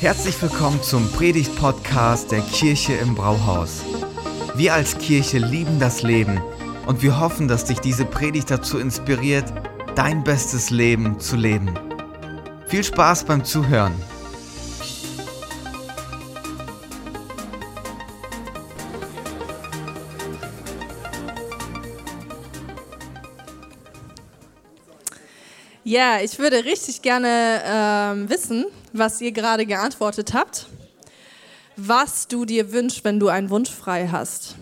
Herzlich willkommen zum Predigt-Podcast der Kirche im Brauhaus. Wir als Kirche lieben das Leben und wir hoffen, dass dich diese Predigt dazu inspiriert, dein bestes Leben zu leben. Viel Spaß beim Zuhören. Ja, ich würde richtig gerne ähm, wissen, was ihr gerade geantwortet habt, was du dir wünschst, wenn du einen Wunsch frei hast.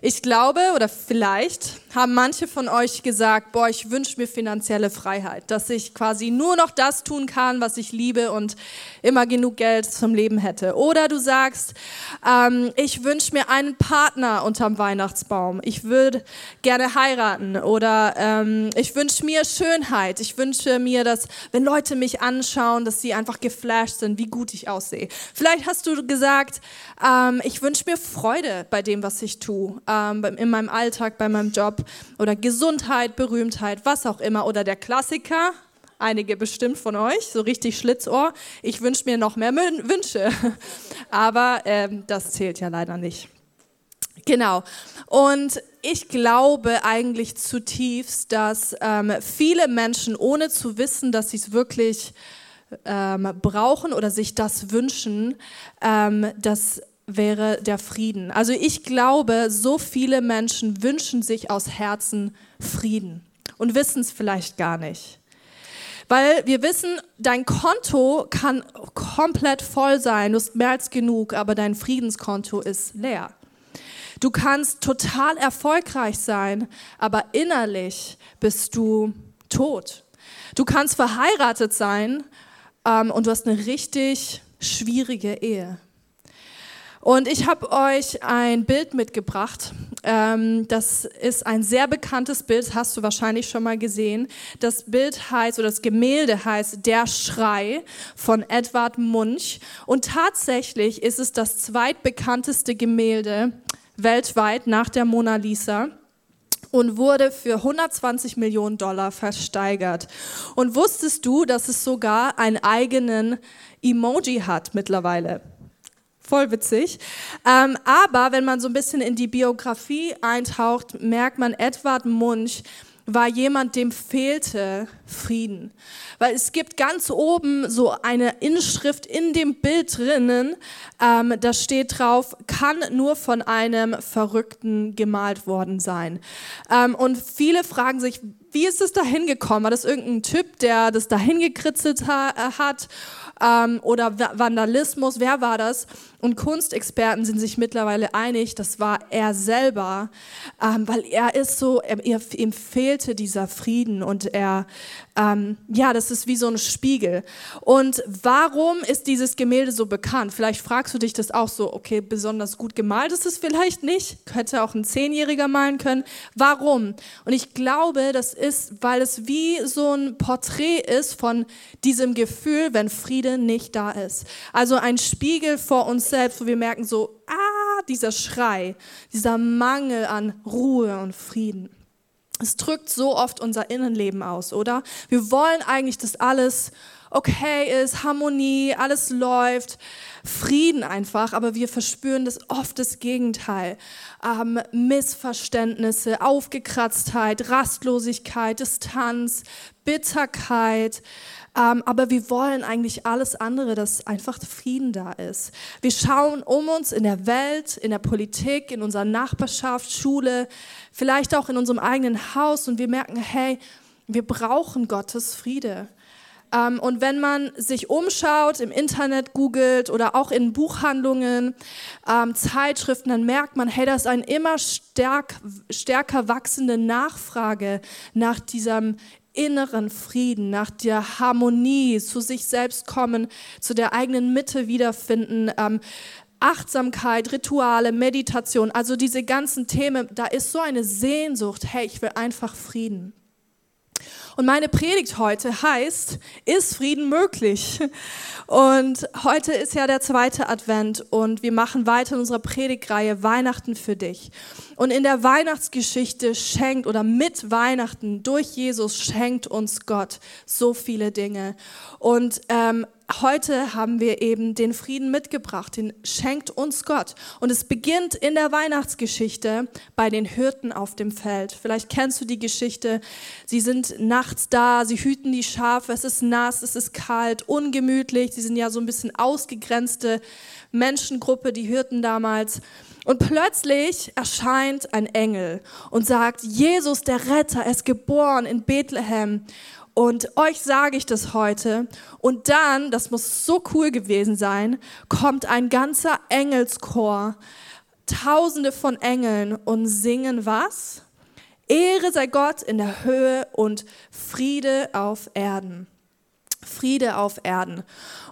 Ich glaube, oder vielleicht haben manche von euch gesagt, boah, ich wünsche mir finanzielle Freiheit, dass ich quasi nur noch das tun kann, was ich liebe und immer genug Geld zum Leben hätte. Oder du sagst, ähm, ich wünsche mir einen Partner unterm Weihnachtsbaum. Ich würde gerne heiraten. Oder ähm, ich wünsche mir Schönheit. Ich wünsche mir, dass, wenn Leute mich anschauen, dass sie einfach geflasht sind, wie gut ich aussehe. Vielleicht hast du gesagt, ähm, ich wünsche mir Freude bei dem, was ich tue, ähm, in meinem Alltag, bei meinem Job oder Gesundheit, Berühmtheit, was auch immer. Oder der Klassiker, einige bestimmt von euch, so richtig Schlitzohr, ich wünsche mir noch mehr Wünsche. Aber ähm, das zählt ja leider nicht. Genau. Und ich glaube eigentlich zutiefst, dass ähm, viele Menschen, ohne zu wissen, dass sie es wirklich ähm, brauchen oder sich das wünschen, ähm, dass wäre der Frieden. Also ich glaube, so viele Menschen wünschen sich aus Herzen Frieden und wissen es vielleicht gar nicht. Weil wir wissen, dein Konto kann komplett voll sein, du hast mehr als genug, aber dein Friedenskonto ist leer. Du kannst total erfolgreich sein, aber innerlich bist du tot. Du kannst verheiratet sein ähm, und du hast eine richtig schwierige Ehe. Und ich habe euch ein Bild mitgebracht. Ähm, das ist ein sehr bekanntes Bild, hast du wahrscheinlich schon mal gesehen. Das Bild heißt, oder das Gemälde heißt Der Schrei von Edward Munch. Und tatsächlich ist es das zweitbekannteste Gemälde weltweit nach der Mona Lisa und wurde für 120 Millionen Dollar versteigert. Und wusstest du, dass es sogar einen eigenen Emoji hat mittlerweile? Voll witzig. Ähm, aber wenn man so ein bisschen in die Biografie eintaucht, merkt man, Edward Munch war jemand, dem fehlte Frieden. Weil es gibt ganz oben so eine Inschrift in dem Bild drinnen, ähm, da steht drauf, kann nur von einem Verrückten gemalt worden sein. Ähm, und viele fragen sich, wie ist es da hingekommen? War das irgendein Typ, der das dahin gekritzelt ha hat? ähm, oder Vandalismus, wer war das? Und Kunstexperten sind sich mittlerweile einig, das war er selber, ähm, weil er ist so, er, ihm fehlte dieser Frieden und er, ähm, ja, das ist wie so ein Spiegel. Und warum ist dieses Gemälde so bekannt? Vielleicht fragst du dich das auch so, okay, besonders gut gemalt ist es vielleicht nicht, könnte auch ein Zehnjähriger malen können. Warum? Und ich glaube, das ist, weil es wie so ein Porträt ist von diesem Gefühl, wenn Friede nicht da ist. Also ein Spiegel vor uns selbst, wo wir merken so, ah, dieser Schrei, dieser Mangel an Ruhe und Frieden. Es drückt so oft unser Innenleben aus, oder? Wir wollen eigentlich, dass alles okay ist, Harmonie, alles läuft, Frieden einfach, aber wir verspüren das oft das Gegenteil. Ähm, Missverständnisse, Aufgekratztheit, Rastlosigkeit, Distanz, Bitterkeit, ähm, aber wir wollen eigentlich alles andere, dass einfach Frieden da ist. Wir schauen um uns in der Welt, in der Politik, in unserer Nachbarschaft, Schule, vielleicht auch in unserem eigenen Haus und wir merken, hey, wir brauchen Gottes Friede. Ähm, und wenn man sich umschaut, im Internet googelt oder auch in Buchhandlungen, ähm, Zeitschriften, dann merkt man, hey, da ist eine immer stärk, stärker wachsende Nachfrage nach diesem inneren Frieden, nach der Harmonie, zu sich selbst kommen, zu der eigenen Mitte wiederfinden. Ähm, Achtsamkeit, Rituale, Meditation, also diese ganzen Themen, da ist so eine Sehnsucht, hey, ich will einfach Frieden. Und meine Predigt heute heißt, ist Frieden möglich? Und heute ist ja der zweite Advent und wir machen weiter in unserer Predigtreihe Weihnachten für dich. Und in der Weihnachtsgeschichte schenkt oder mit Weihnachten durch Jesus schenkt uns Gott so viele Dinge. Und ähm, heute haben wir eben den Frieden mitgebracht, den schenkt uns Gott. Und es beginnt in der Weihnachtsgeschichte bei den Hirten auf dem Feld. Vielleicht kennst du die Geschichte. Sie sind nachts da, sie hüten die Schafe, es ist nass, es ist kalt, ungemütlich. Sie sind ja so ein bisschen ausgegrenzte Menschengruppe, die Hirten damals. Und plötzlich erscheint ein Engel und sagt, Jesus der Retter ist geboren in Bethlehem. Und euch sage ich das heute. Und dann, das muss so cool gewesen sein, kommt ein ganzer Engelschor, tausende von Engeln und singen was? Ehre sei Gott in der Höhe und Friede auf Erden. Friede auf Erden.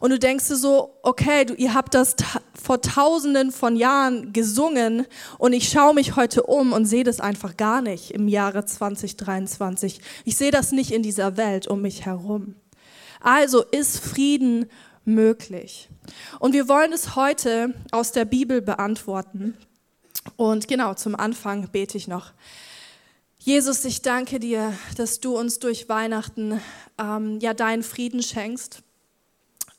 Und du denkst dir so, okay, du, ihr habt das vor tausenden von Jahren gesungen und ich schaue mich heute um und sehe das einfach gar nicht im Jahre 2023. Ich sehe das nicht in dieser Welt um mich herum. Also ist Frieden möglich. Und wir wollen es heute aus der Bibel beantworten. Und genau, zum Anfang bete ich noch. Jesus, ich danke dir, dass du uns durch Weihnachten ähm, ja deinen Frieden schenkst.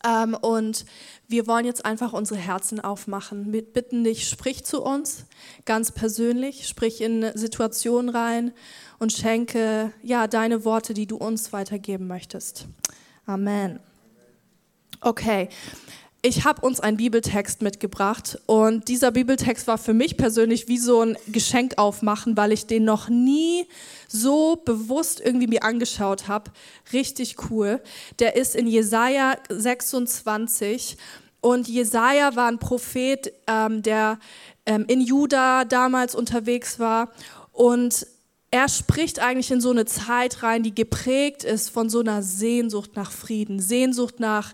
Ähm, und wir wollen jetzt einfach unsere Herzen aufmachen. Wir bitten dich, sprich zu uns ganz persönlich, sprich in Situationen rein und schenke ja deine Worte, die du uns weitergeben möchtest. Amen. Okay, ich habe uns einen Bibeltext mitgebracht und dieser Bibeltext war für mich persönlich wie so ein Geschenk aufmachen, weil ich den noch nie so bewusst irgendwie mir angeschaut habe. Richtig cool. Der ist in Jesaja 26 und Jesaja war ein Prophet, ähm, der ähm, in Juda damals unterwegs war und er spricht eigentlich in so eine Zeit rein, die geprägt ist von so einer Sehnsucht nach Frieden, Sehnsucht nach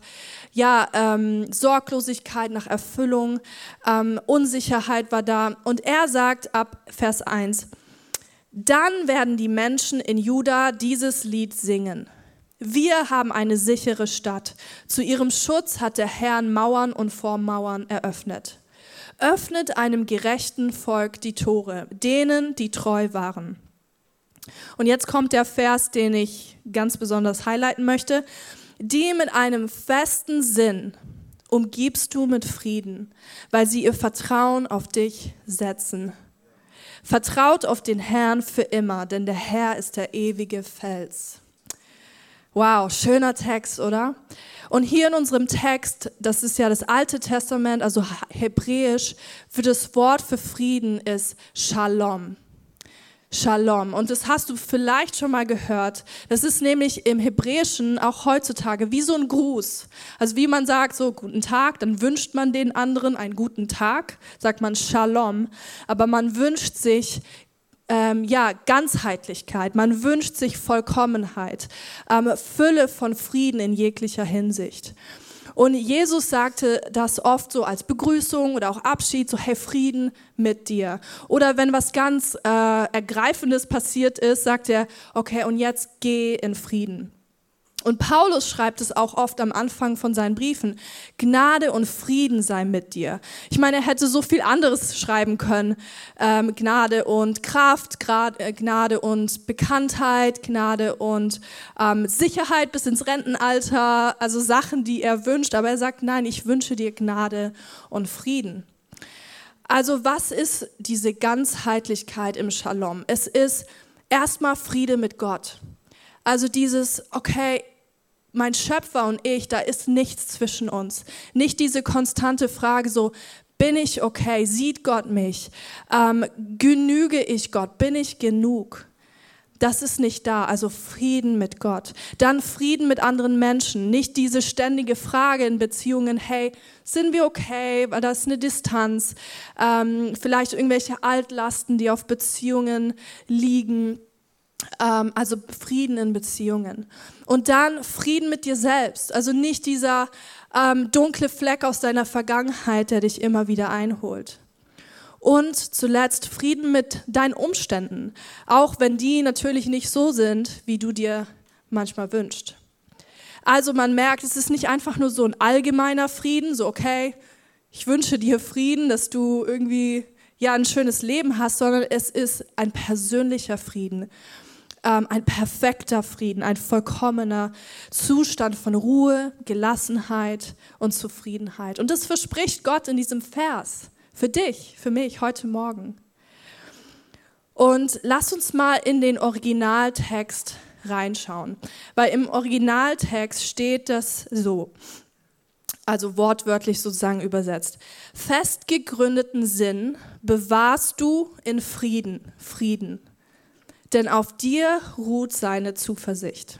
ja, ähm, Sorglosigkeit, nach Erfüllung, ähm, Unsicherheit war da. Und er sagt ab Vers 1, dann werden die Menschen in Juda dieses Lied singen. Wir haben eine sichere Stadt. Zu ihrem Schutz hat der Herr Mauern und Vormauern eröffnet. Öffnet einem gerechten Volk die Tore, denen, die treu waren. Und jetzt kommt der Vers, den ich ganz besonders highlighten möchte. Die mit einem festen Sinn umgibst du mit Frieden, weil sie ihr Vertrauen auf dich setzen. Vertraut auf den Herrn für immer, denn der Herr ist der ewige Fels. Wow, schöner Text, oder? Und hier in unserem Text, das ist ja das Alte Testament, also hebräisch, für das Wort für Frieden ist Shalom. Shalom. Und das hast du vielleicht schon mal gehört. Das ist nämlich im Hebräischen auch heutzutage wie so ein Gruß. Also wie man sagt, so guten Tag, dann wünscht man den anderen einen guten Tag, sagt man Shalom. Aber man wünscht sich ähm, ja, Ganzheitlichkeit, man wünscht sich Vollkommenheit, ähm, Fülle von Frieden in jeglicher Hinsicht. Und Jesus sagte das oft so als Begrüßung oder auch Abschied, so hey Frieden mit dir. Oder wenn was ganz äh, Ergreifendes passiert ist, sagt er, okay, und jetzt geh in Frieden. Und Paulus schreibt es auch oft am Anfang von seinen Briefen. Gnade und Frieden sei mit dir. Ich meine, er hätte so viel anderes schreiben können. Ähm, Gnade und Kraft, äh, Gnade und Bekanntheit, Gnade und ähm, Sicherheit bis ins Rentenalter. Also Sachen, die er wünscht. Aber er sagt, nein, ich wünsche dir Gnade und Frieden. Also was ist diese Ganzheitlichkeit im Shalom? Es ist erstmal Friede mit Gott. Also dieses, okay, mein Schöpfer und ich, da ist nichts zwischen uns. Nicht diese konstante Frage so, bin ich okay? Sieht Gott mich? Ähm, genüge ich Gott? Bin ich genug? Das ist nicht da. Also Frieden mit Gott. Dann Frieden mit anderen Menschen. Nicht diese ständige Frage in Beziehungen, hey, sind wir okay? Weil da ist eine Distanz. Ähm, vielleicht irgendwelche Altlasten, die auf Beziehungen liegen also Frieden in Beziehungen. Und dann Frieden mit dir selbst. Also nicht dieser ähm, dunkle Fleck aus deiner Vergangenheit, der dich immer wieder einholt. Und zuletzt Frieden mit deinen Umständen, auch wenn die natürlich nicht so sind, wie du dir manchmal wünschst. Also man merkt, es ist nicht einfach nur so ein allgemeiner Frieden, so okay, ich wünsche dir Frieden, dass du irgendwie ja ein schönes Leben hast, sondern es ist ein persönlicher Frieden ähm, ein perfekter Frieden, ein vollkommener Zustand von Ruhe, Gelassenheit und Zufriedenheit. Und das verspricht Gott in diesem Vers für dich, für mich heute Morgen. Und lass uns mal in den Originaltext reinschauen, weil im Originaltext steht das so, also wortwörtlich sozusagen übersetzt. Fest gegründeten Sinn bewahrst du in Frieden, Frieden, denn auf dir ruht seine Zuversicht.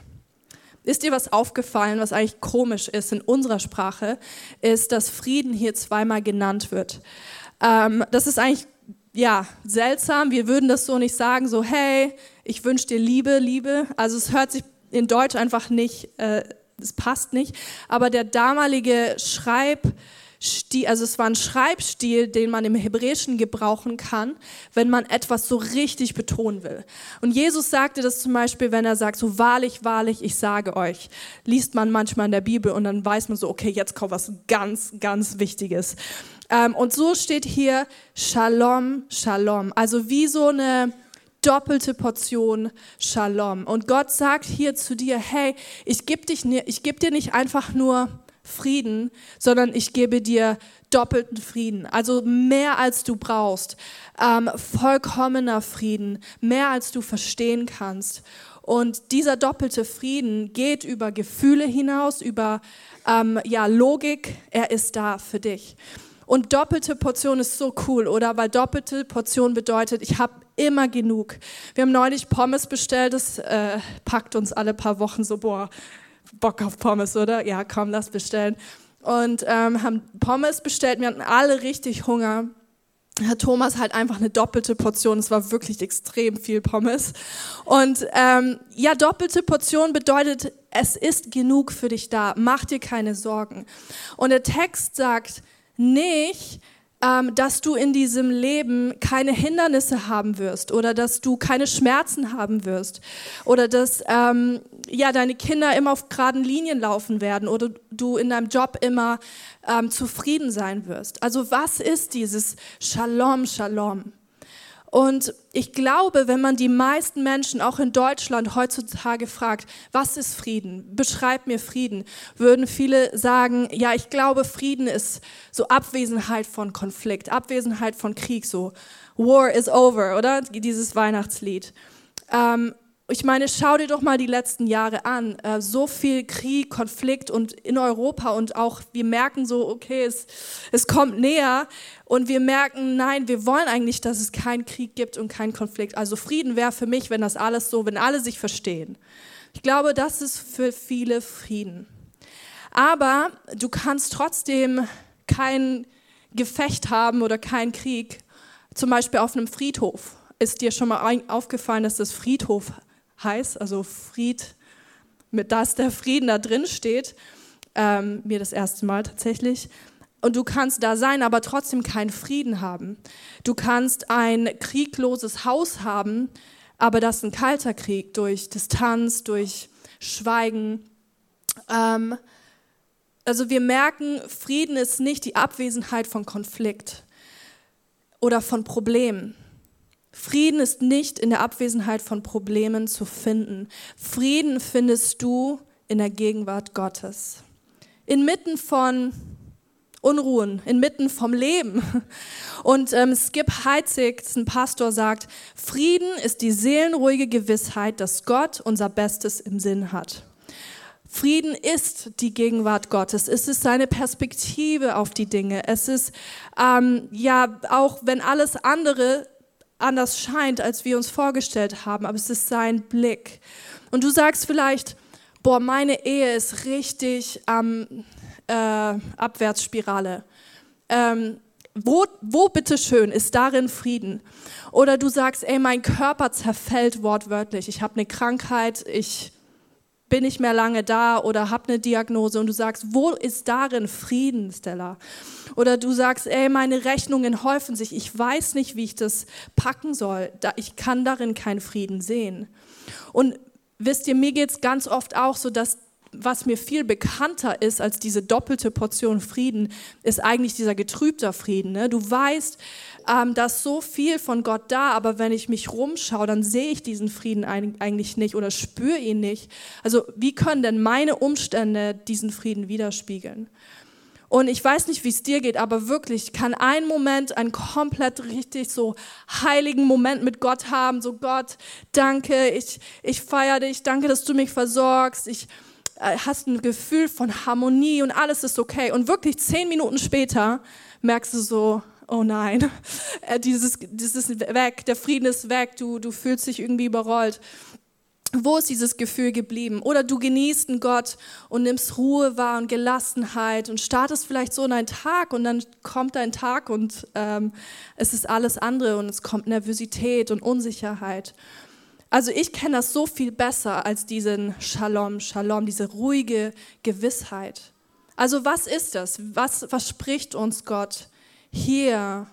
Ist dir was aufgefallen, was eigentlich komisch ist in unserer Sprache, ist, dass Frieden hier zweimal genannt wird. Ähm, das ist eigentlich ja seltsam. Wir würden das so nicht sagen, so hey, ich wünsche dir Liebe, Liebe. Also es hört sich in Deutsch einfach nicht, äh, es passt nicht. Aber der damalige Schreib Stil, also es war ein Schreibstil, den man im Hebräischen gebrauchen kann, wenn man etwas so richtig betonen will. Und Jesus sagte das zum Beispiel, wenn er sagt, so wahrlich, wahrlich, ich sage euch, liest man manchmal in der Bibel und dann weiß man so, okay, jetzt kommt was ganz, ganz Wichtiges. Ähm, und so steht hier Shalom, Shalom, also wie so eine doppelte Portion Shalom. Und Gott sagt hier zu dir, hey, ich gebe geb dir nicht einfach nur Frieden, sondern ich gebe dir doppelten Frieden, also mehr als du brauchst, ähm, vollkommener Frieden, mehr als du verstehen kannst. Und dieser doppelte Frieden geht über Gefühle hinaus, über ähm, ja, Logik, er ist da für dich. Und doppelte Portion ist so cool, oder? Weil doppelte Portion bedeutet, ich habe immer genug. Wir haben neulich Pommes bestellt, das äh, packt uns alle paar Wochen so, boah, Bock auf Pommes, oder? Ja, komm, lass bestellen. Und ähm, haben Pommes bestellt. Wir hatten alle richtig Hunger. Herr Thomas halt einfach eine doppelte Portion. Es war wirklich extrem viel Pommes. Und ähm, ja, doppelte Portion bedeutet, es ist genug für dich da. Mach dir keine Sorgen. Und der Text sagt nicht, ähm, dass du in diesem Leben keine Hindernisse haben wirst oder dass du keine Schmerzen haben wirst oder dass ähm, ja, deine Kinder immer auf geraden Linien laufen werden oder du in deinem Job immer ähm, zufrieden sein wirst. Also was ist dieses Shalom, Shalom? Und ich glaube, wenn man die meisten Menschen auch in Deutschland heutzutage fragt, was ist Frieden? Beschreib mir Frieden, würden viele sagen, ja, ich glaube, Frieden ist so Abwesenheit von Konflikt, Abwesenheit von Krieg, so War is over, oder? Dieses Weihnachtslied. Ähm, ich meine, schau dir doch mal die letzten Jahre an. Äh, so viel Krieg, Konflikt und in Europa und auch wir merken so, okay, es, es kommt näher und wir merken, nein, wir wollen eigentlich, dass es keinen Krieg gibt und keinen Konflikt. Also Frieden wäre für mich, wenn das alles so, wenn alle sich verstehen. Ich glaube, das ist für viele Frieden. Aber du kannst trotzdem kein Gefecht haben oder keinen Krieg, zum Beispiel auf einem Friedhof. Ist dir schon mal aufgefallen, dass das Friedhof heißt, also Fried, mit das der Frieden da drin steht, ähm, mir das erste Mal tatsächlich. Und du kannst da sein, aber trotzdem keinen Frieden haben. Du kannst ein kriegloses Haus haben, aber das ist ein kalter Krieg durch Distanz, durch Schweigen. Ähm, also wir merken, Frieden ist nicht die Abwesenheit von Konflikt oder von Problemen. Frieden ist nicht in der Abwesenheit von Problemen zu finden. Frieden findest du in der Gegenwart Gottes. Inmitten von Unruhen, inmitten vom Leben. Und ähm, Skip Heitzig, ein Pastor, sagt, Frieden ist die seelenruhige Gewissheit, dass Gott unser Bestes im Sinn hat. Frieden ist die Gegenwart Gottes. Es ist seine Perspektive auf die Dinge. Es ist ähm, ja auch, wenn alles andere anders scheint, als wir uns vorgestellt haben, aber es ist sein Blick. Und du sagst vielleicht, boah, meine Ehe ist richtig am äh, Abwärtsspirale. Ähm, wo, wo bitteschön ist darin Frieden? Oder du sagst, ey, mein Körper zerfällt wortwörtlich. Ich habe eine Krankheit, ich bin nicht mehr lange da oder habe eine Diagnose und du sagst, wo ist darin Frieden, Stella? Oder du sagst, ey, meine Rechnungen häufen sich, ich weiß nicht, wie ich das packen soll, ich kann darin keinen Frieden sehen. Und wisst ihr, mir geht es ganz oft auch so, dass was mir viel bekannter ist als diese doppelte Portion Frieden, ist eigentlich dieser getrübter Frieden. Ne? Du weißt, ähm, da ist so viel von Gott da, aber wenn ich mich rumschaue, dann sehe ich diesen Frieden eigentlich nicht oder spüre ihn nicht. Also wie können denn meine Umstände diesen Frieden widerspiegeln? Und ich weiß nicht, wie es dir geht, aber wirklich kann ein Moment, einen komplett richtig so heiligen Moment mit Gott haben. So Gott, danke, ich, ich feiere dich, danke, dass du mich versorgst. Ich äh, hast ein Gefühl von Harmonie und alles ist okay. Und wirklich zehn Minuten später merkst du so, oh nein, äh, dieses, dieses weg, der Frieden ist weg, du, du fühlst dich irgendwie überrollt. Wo ist dieses Gefühl geblieben? Oder du genießt einen Gott und nimmst Ruhe wahr und Gelassenheit und startest vielleicht so in einen Tag und dann kommt dein Tag und ähm, es ist alles andere und es kommt Nervosität und Unsicherheit. Also ich kenne das so viel besser als diesen Shalom, Shalom, diese ruhige Gewissheit. Also was ist das? Was verspricht uns Gott hier?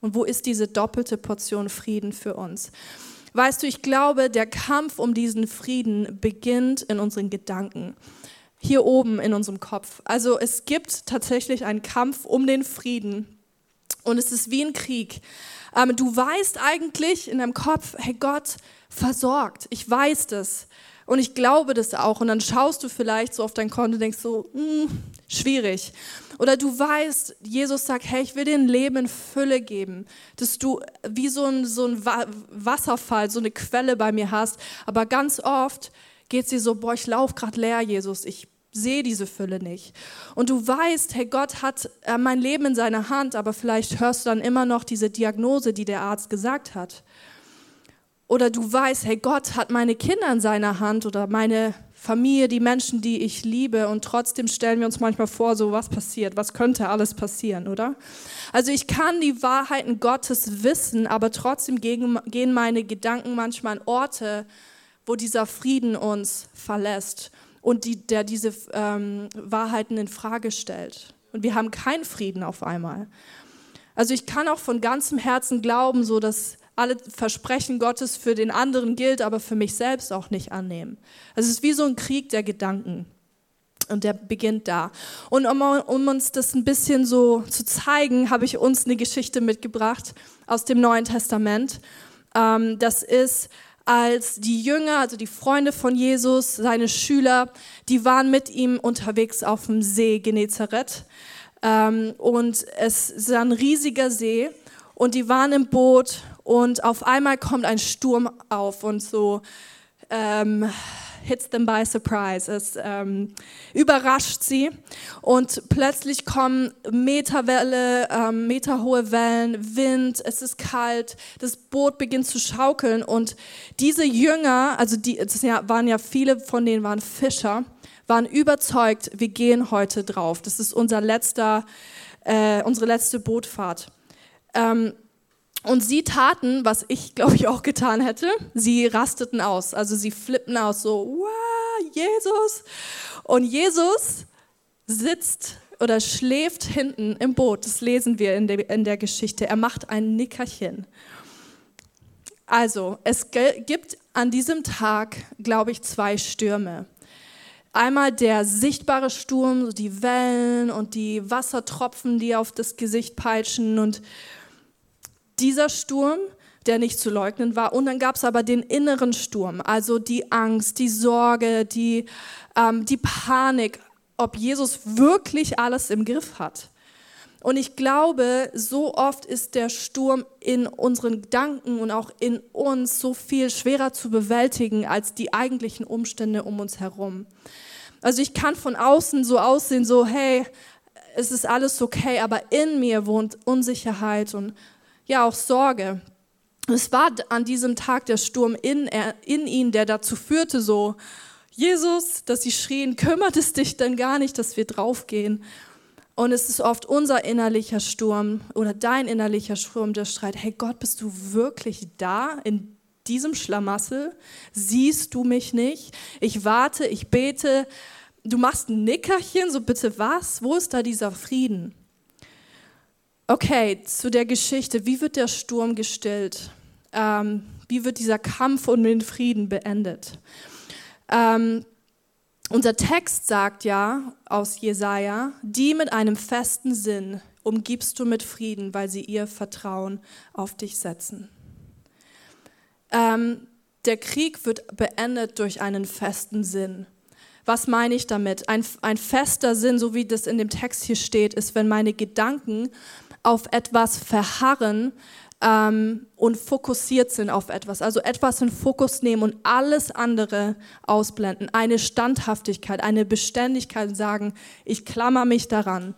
Und wo ist diese doppelte Portion Frieden für uns? Weißt du, ich glaube, der Kampf um diesen Frieden beginnt in unseren Gedanken. Hier oben in unserem Kopf. Also es gibt tatsächlich einen Kampf um den Frieden. Und es ist wie ein Krieg. Ähm, du weißt eigentlich in deinem Kopf, hey Gott versorgt. Ich weiß das. Und ich glaube das auch. Und dann schaust du vielleicht so auf dein Konto und denkst so, hm, schwierig. Oder du weißt, Jesus sagt, hey, ich will dir ein Leben in Fülle geben, dass du wie so ein, so ein Wasserfall, so eine Quelle bei mir hast. Aber ganz oft geht dir so, boah, ich laufe gerade leer, Jesus, ich sehe diese Fülle nicht. Und du weißt, hey, Gott hat äh, mein Leben in seiner Hand, aber vielleicht hörst du dann immer noch diese Diagnose, die der Arzt gesagt hat. Oder du weißt, hey, Gott hat meine Kinder in seiner Hand oder meine Familie, die Menschen, die ich liebe. Und trotzdem stellen wir uns manchmal vor, so was passiert, was könnte alles passieren, oder? Also ich kann die Wahrheiten Gottes wissen, aber trotzdem gehen meine Gedanken manchmal an Orte, wo dieser Frieden uns verlässt und die, der diese ähm, Wahrheiten in Frage stellt. Und wir haben keinen Frieden auf einmal. Also ich kann auch von ganzem Herzen glauben, so dass alle Versprechen Gottes für den anderen gilt, aber für mich selbst auch nicht annehmen. Es ist wie so ein Krieg der Gedanken. Und der beginnt da. Und um, um, uns das ein bisschen so zu zeigen, habe ich uns eine Geschichte mitgebracht aus dem Neuen Testament. Ähm, das ist, als die Jünger, also die Freunde von Jesus, seine Schüler, die waren mit ihm unterwegs auf dem See Genezareth. Ähm, und es ist ein riesiger See. Und die waren im Boot und auf einmal kommt ein Sturm auf und so ähm, hits them by surprise. Es ähm, überrascht sie und plötzlich kommen Meterwelle, ähm, meterhohe Wellen, Wind, es ist kalt, das Boot beginnt zu schaukeln und diese Jünger, also die, das waren ja viele von denen waren Fischer, waren überzeugt, wir gehen heute drauf. Das ist unser letzter, äh, unsere letzte Bootfahrt. Ähm, und sie taten, was ich glaube ich auch getan hätte, sie rasteten aus, also sie flippen aus, so, wow, Jesus. Und Jesus sitzt oder schläft hinten im Boot, das lesen wir in der, in der Geschichte. Er macht ein Nickerchen. Also, es gibt an diesem Tag, glaube ich, zwei Stürme. Einmal der sichtbare Sturm, die Wellen und die Wassertropfen, die auf das Gesicht peitschen und dieser Sturm, der nicht zu leugnen war. Und dann gab es aber den inneren Sturm, also die Angst, die Sorge, die, ähm, die Panik, ob Jesus wirklich alles im Griff hat. Und ich glaube, so oft ist der Sturm in unseren Gedanken und auch in uns so viel schwerer zu bewältigen als die eigentlichen Umstände um uns herum. Also ich kann von außen so aussehen, so hey, es ist alles okay, aber in mir wohnt Unsicherheit und ja auch Sorge. Es war an diesem Tag der Sturm in, in ihn, der dazu führte, so, Jesus, dass sie schrien, kümmert es dich denn gar nicht, dass wir draufgehen? Und es ist oft unser innerlicher Sturm oder dein innerlicher Sturm, der schreit, hey Gott, bist du wirklich da in diesem Schlamassel? Siehst du mich nicht? Ich warte, ich bete. Du machst ein Nickerchen, so bitte was? Wo ist da dieser Frieden? Okay, zu der Geschichte. Wie wird der Sturm gestillt? Ähm, wie wird dieser Kampf um den Frieden beendet? Ähm, unser Text sagt ja aus Jesaja, die mit einem festen Sinn umgibst du mit Frieden, weil sie ihr Vertrauen auf dich setzen. Ähm, der Krieg wird beendet durch einen festen Sinn. Was meine ich damit? Ein, ein fester Sinn, so wie das in dem Text hier steht, ist, wenn meine Gedanken auf etwas verharren, ähm, und fokussiert sind auf etwas. Also etwas in Fokus nehmen und alles andere ausblenden. Eine Standhaftigkeit, eine Beständigkeit sagen, ich klammer mich daran.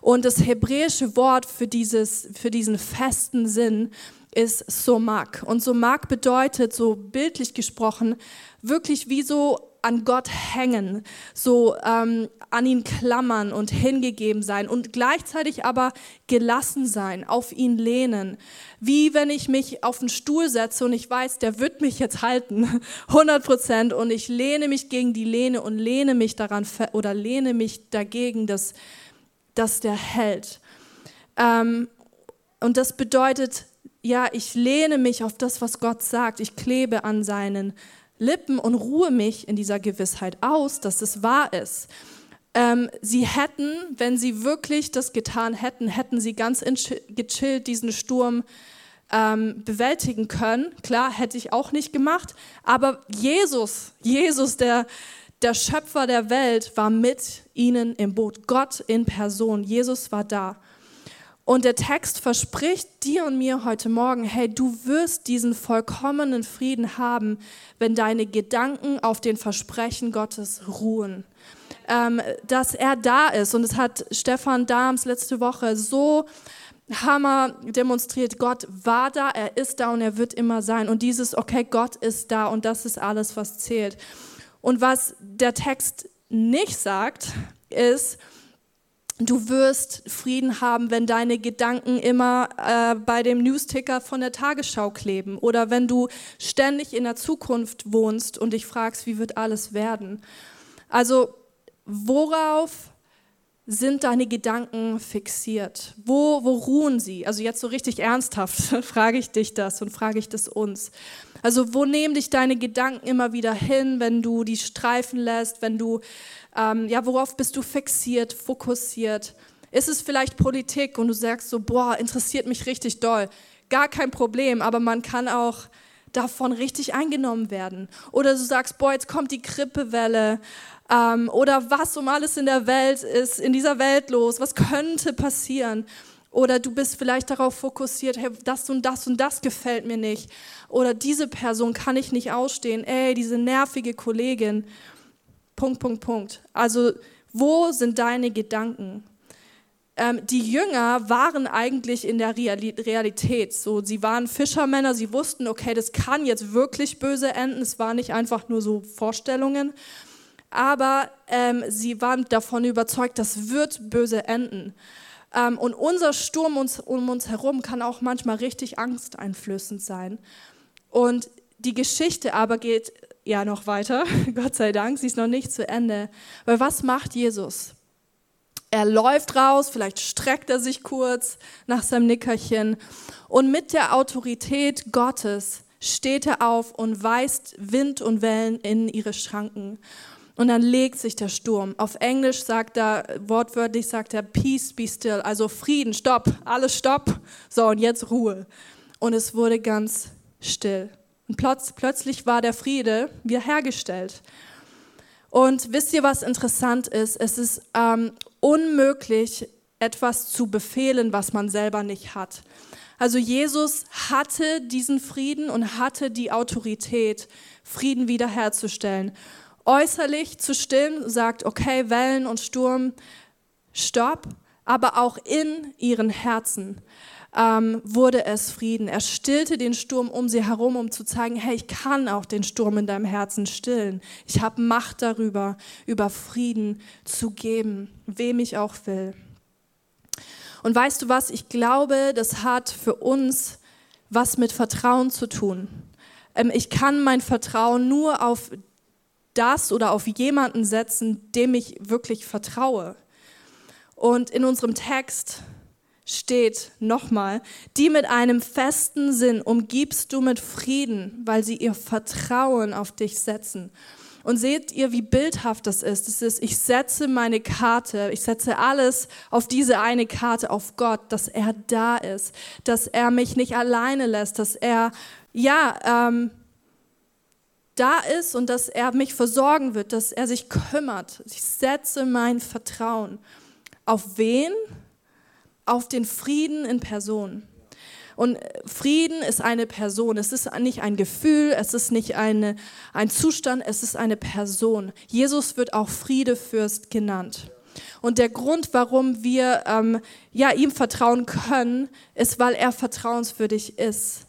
Und das hebräische Wort für, dieses, für diesen festen Sinn ist Somak. Und Somak bedeutet, so bildlich gesprochen, wirklich wie so an Gott hängen, so ähm, an ihn klammern und hingegeben sein und gleichzeitig aber gelassen sein, auf ihn lehnen. Wie wenn ich mich auf einen Stuhl setze und ich weiß, der wird mich jetzt halten, 100 Prozent, und ich lehne mich gegen die Lehne und lehne mich daran oder lehne mich dagegen, dass, dass der hält. Ähm, und das bedeutet, ja, ich lehne mich auf das, was Gott sagt. Ich klebe an seinen Lippen und ruhe mich in dieser Gewissheit aus, dass es wahr ist. Ähm, sie hätten, wenn sie wirklich das getan hätten, hätten sie ganz gechillt diesen Sturm ähm, bewältigen können. Klar, hätte ich auch nicht gemacht, aber Jesus, Jesus, der, der Schöpfer der Welt, war mit ihnen im Boot. Gott in Person, Jesus war da. Und der Text verspricht dir und mir heute Morgen, hey, du wirst diesen vollkommenen Frieden haben, wenn deine Gedanken auf den Versprechen Gottes ruhen. Ähm, dass er da ist. Und es hat Stefan Dahms letzte Woche so Hammer demonstriert. Gott war da, er ist da und er wird immer sein. Und dieses, okay, Gott ist da und das ist alles, was zählt. Und was der Text nicht sagt, ist, Du wirst Frieden haben, wenn deine Gedanken immer äh, bei dem Newsticker von der Tagesschau kleben oder wenn du ständig in der Zukunft wohnst und dich fragst, wie wird alles werden. Also worauf sind deine Gedanken fixiert? Wo, wo ruhen sie? Also jetzt so richtig ernsthaft frage ich dich das und frage ich das uns. Also wo nehmen dich deine Gedanken immer wieder hin, wenn du die streifen lässt, wenn du ähm, ja, worauf bist du fixiert, fokussiert? Ist es vielleicht Politik und du sagst so, boah, interessiert mich richtig doll. Gar kein Problem, aber man kann auch davon richtig eingenommen werden. Oder du sagst, boah, jetzt kommt die Grippewelle. Ähm, oder was um alles in der Welt ist, in dieser Welt los? Was könnte passieren? Oder du bist vielleicht darauf fokussiert, hey, das und das und das gefällt mir nicht. Oder diese Person kann ich nicht ausstehen. Ey, diese nervige Kollegin. Punkt, Punkt, Punkt. Also wo sind deine Gedanken? Ähm, die Jünger waren eigentlich in der Realität. So, sie waren Fischermänner, sie wussten, okay, das kann jetzt wirklich böse enden. Es waren nicht einfach nur so Vorstellungen. Aber ähm, sie waren davon überzeugt, das wird böse enden. Ähm, und unser Sturm uns, um uns herum kann auch manchmal richtig angsteinflößend sein. Und die Geschichte aber geht ja noch weiter, Gott sei Dank, sie ist noch nicht zu Ende. Weil was macht Jesus? Er läuft raus, vielleicht streckt er sich kurz nach seinem Nickerchen und mit der Autorität Gottes steht er auf und weist Wind und Wellen in ihre Schranken. Und dann legt sich der Sturm. Auf Englisch sagt er, wortwörtlich sagt er, Peace be still, also Frieden, Stopp, alles Stopp. So, und jetzt Ruhe. Und es wurde ganz still. Und plötz plötzlich war der Friede wiederhergestellt. Und wisst ihr, was interessant ist? Es ist ähm, unmöglich, etwas zu befehlen, was man selber nicht hat. Also Jesus hatte diesen Frieden und hatte die Autorität, Frieden wiederherzustellen. Äußerlich zu stillen, sagt, okay, Wellen und Sturm, stopp, aber auch in ihren Herzen ähm, wurde es Frieden. Er stillte den Sturm um sie herum, um zu zeigen, hey, ich kann auch den Sturm in deinem Herzen stillen. Ich habe Macht darüber, über Frieden zu geben, wem ich auch will. Und weißt du was, ich glaube, das hat für uns was mit Vertrauen zu tun. Ähm, ich kann mein Vertrauen nur auf das oder auf jemanden setzen, dem ich wirklich vertraue. Und in unserem Text steht nochmal, die mit einem festen Sinn umgibst du mit Frieden, weil sie ihr Vertrauen auf dich setzen. Und seht ihr, wie bildhaft das ist? Es ist, ich setze meine Karte, ich setze alles auf diese eine Karte, auf Gott, dass er da ist, dass er mich nicht alleine lässt, dass er, ja, ähm, da ist und dass er mich versorgen wird, dass er sich kümmert. Ich setze mein Vertrauen. Auf wen? Auf den Frieden in Person. Und Frieden ist eine Person. Es ist nicht ein Gefühl, es ist nicht eine, ein Zustand, es ist eine Person. Jesus wird auch Friedefürst genannt. Und der Grund, warum wir ähm, ja, ihm vertrauen können, ist, weil er vertrauenswürdig ist.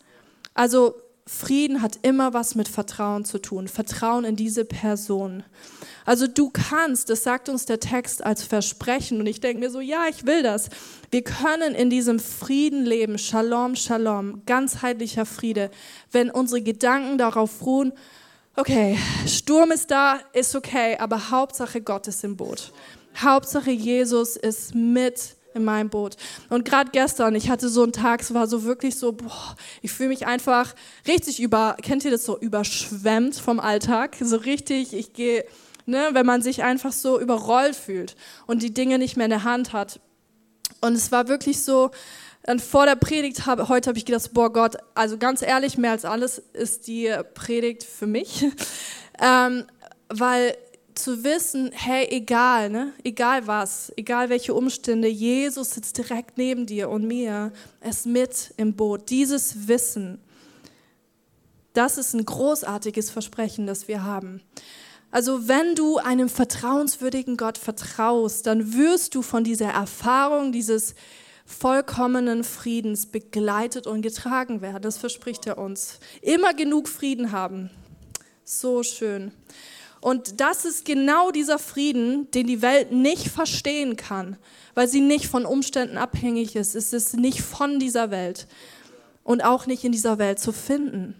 Also Frieden hat immer was mit Vertrauen zu tun. Vertrauen in diese Person. Also du kannst, das sagt uns der Text als Versprechen und ich denke mir so, ja, ich will das. Wir können in diesem Frieden leben, Shalom, Shalom, ganzheitlicher Friede, wenn unsere Gedanken darauf ruhen, okay, Sturm ist da, ist okay, aber Hauptsache Gott ist im Boot. Hauptsache Jesus ist mit in meinem Boot. Und gerade gestern, ich hatte so einen Tag, es war so wirklich so, boah, ich fühle mich einfach richtig über, kennt ihr das so, überschwemmt vom Alltag? So richtig, ich gehe, ne, wenn man sich einfach so überrollt fühlt und die Dinge nicht mehr in der Hand hat. Und es war wirklich so, dann vor der Predigt, hab, heute habe ich gedacht, boah Gott, also ganz ehrlich, mehr als alles ist die Predigt für mich. ähm, weil zu wissen, hey, egal, ne? egal was, egal welche Umstände, Jesus sitzt direkt neben dir und mir, ist mit im Boot. Dieses Wissen, das ist ein großartiges Versprechen, das wir haben. Also wenn du einem vertrauenswürdigen Gott vertraust, dann wirst du von dieser Erfahrung, dieses vollkommenen Friedens begleitet und getragen werden. Das verspricht er uns. Immer genug Frieden haben. So schön. Und das ist genau dieser Frieden, den die Welt nicht verstehen kann, weil sie nicht von Umständen abhängig ist. Es ist nicht von dieser Welt und auch nicht in dieser Welt zu finden.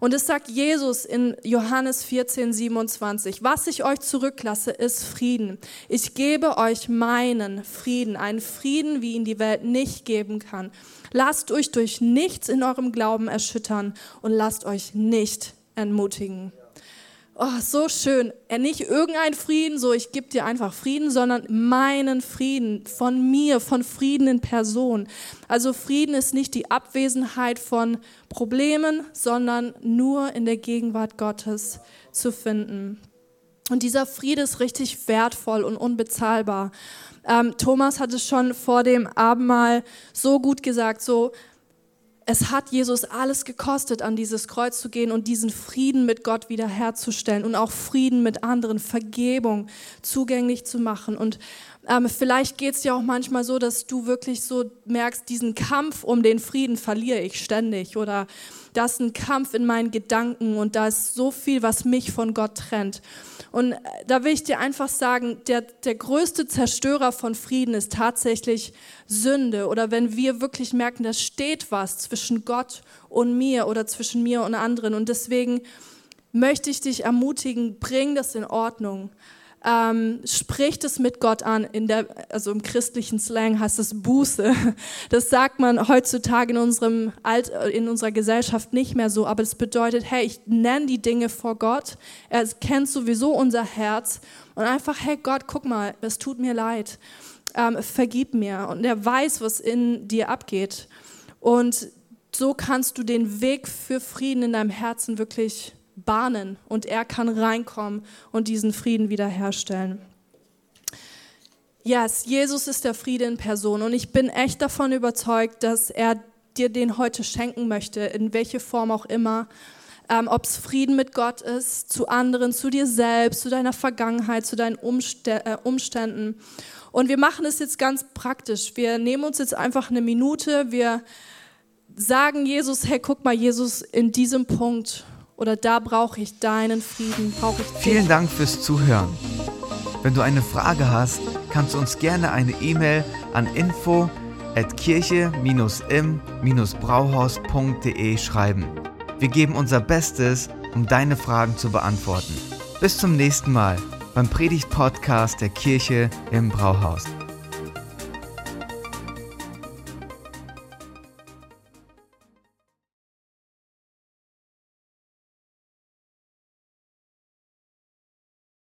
Und es sagt Jesus in Johannes 14, 27, was ich euch zurücklasse, ist Frieden. Ich gebe euch meinen Frieden, einen Frieden, wie ihn die Welt nicht geben kann. Lasst euch durch nichts in eurem Glauben erschüttern und lasst euch nicht entmutigen oh, so schön. Er nicht irgendein Frieden, so ich gebe dir einfach Frieden, sondern meinen Frieden von mir, von Frieden in Person. Also Frieden ist nicht die Abwesenheit von Problemen, sondern nur in der Gegenwart Gottes zu finden. Und dieser Friede ist richtig wertvoll und unbezahlbar. Ähm, Thomas hat es schon vor dem Abendmahl so gut gesagt, so es hat Jesus alles gekostet, an dieses Kreuz zu gehen und diesen Frieden mit Gott wiederherzustellen und auch Frieden mit anderen, Vergebung zugänglich zu machen. Und ähm, vielleicht geht es dir auch manchmal so, dass du wirklich so merkst, diesen Kampf um den Frieden verliere ich ständig oder da ist ein Kampf in meinen Gedanken und da ist so viel, was mich von Gott trennt. Und äh, da will ich dir einfach sagen, der, der größte Zerstörer von Frieden ist tatsächlich Sünde oder wenn wir wirklich merken, da steht was zwischen Gott und mir oder zwischen mir und anderen. Und deswegen möchte ich dich ermutigen, bring das in Ordnung ähm, spricht es mit Gott an. In der, also im christlichen Slang heißt es Buße. Das sagt man heutzutage in, unserem Alt, in unserer Gesellschaft nicht mehr so, aber es bedeutet, hey, ich nenne die Dinge vor Gott. Er kennt sowieso unser Herz und einfach, hey Gott, guck mal, es tut mir leid. Ähm, vergib mir. Und er weiß, was in dir abgeht. Und so kannst du den Weg für Frieden in deinem Herzen wirklich bahnen und er kann reinkommen und diesen Frieden wiederherstellen. Yes, Jesus ist der Friede in Person und ich bin echt davon überzeugt, dass er dir den heute schenken möchte, in welche Form auch immer. Ähm, Ob es Frieden mit Gott ist, zu anderen, zu dir selbst, zu deiner Vergangenheit, zu deinen Umstä äh, Umständen. Und wir machen es jetzt ganz praktisch. Wir nehmen uns jetzt einfach eine Minute, wir sagen Jesus, hey, guck mal, Jesus, in diesem Punkt oder da brauche ich deinen Frieden, brauche ich. Vielen Dank fürs Zuhören. Wenn du eine Frage hast, kannst du uns gerne eine E-Mail an info at kirche-im-brauhaus.de schreiben. Wir geben unser Bestes, um deine Fragen zu beantworten. Bis zum nächsten Mal beim Predigt-Podcast der Kirche im Brauhaus.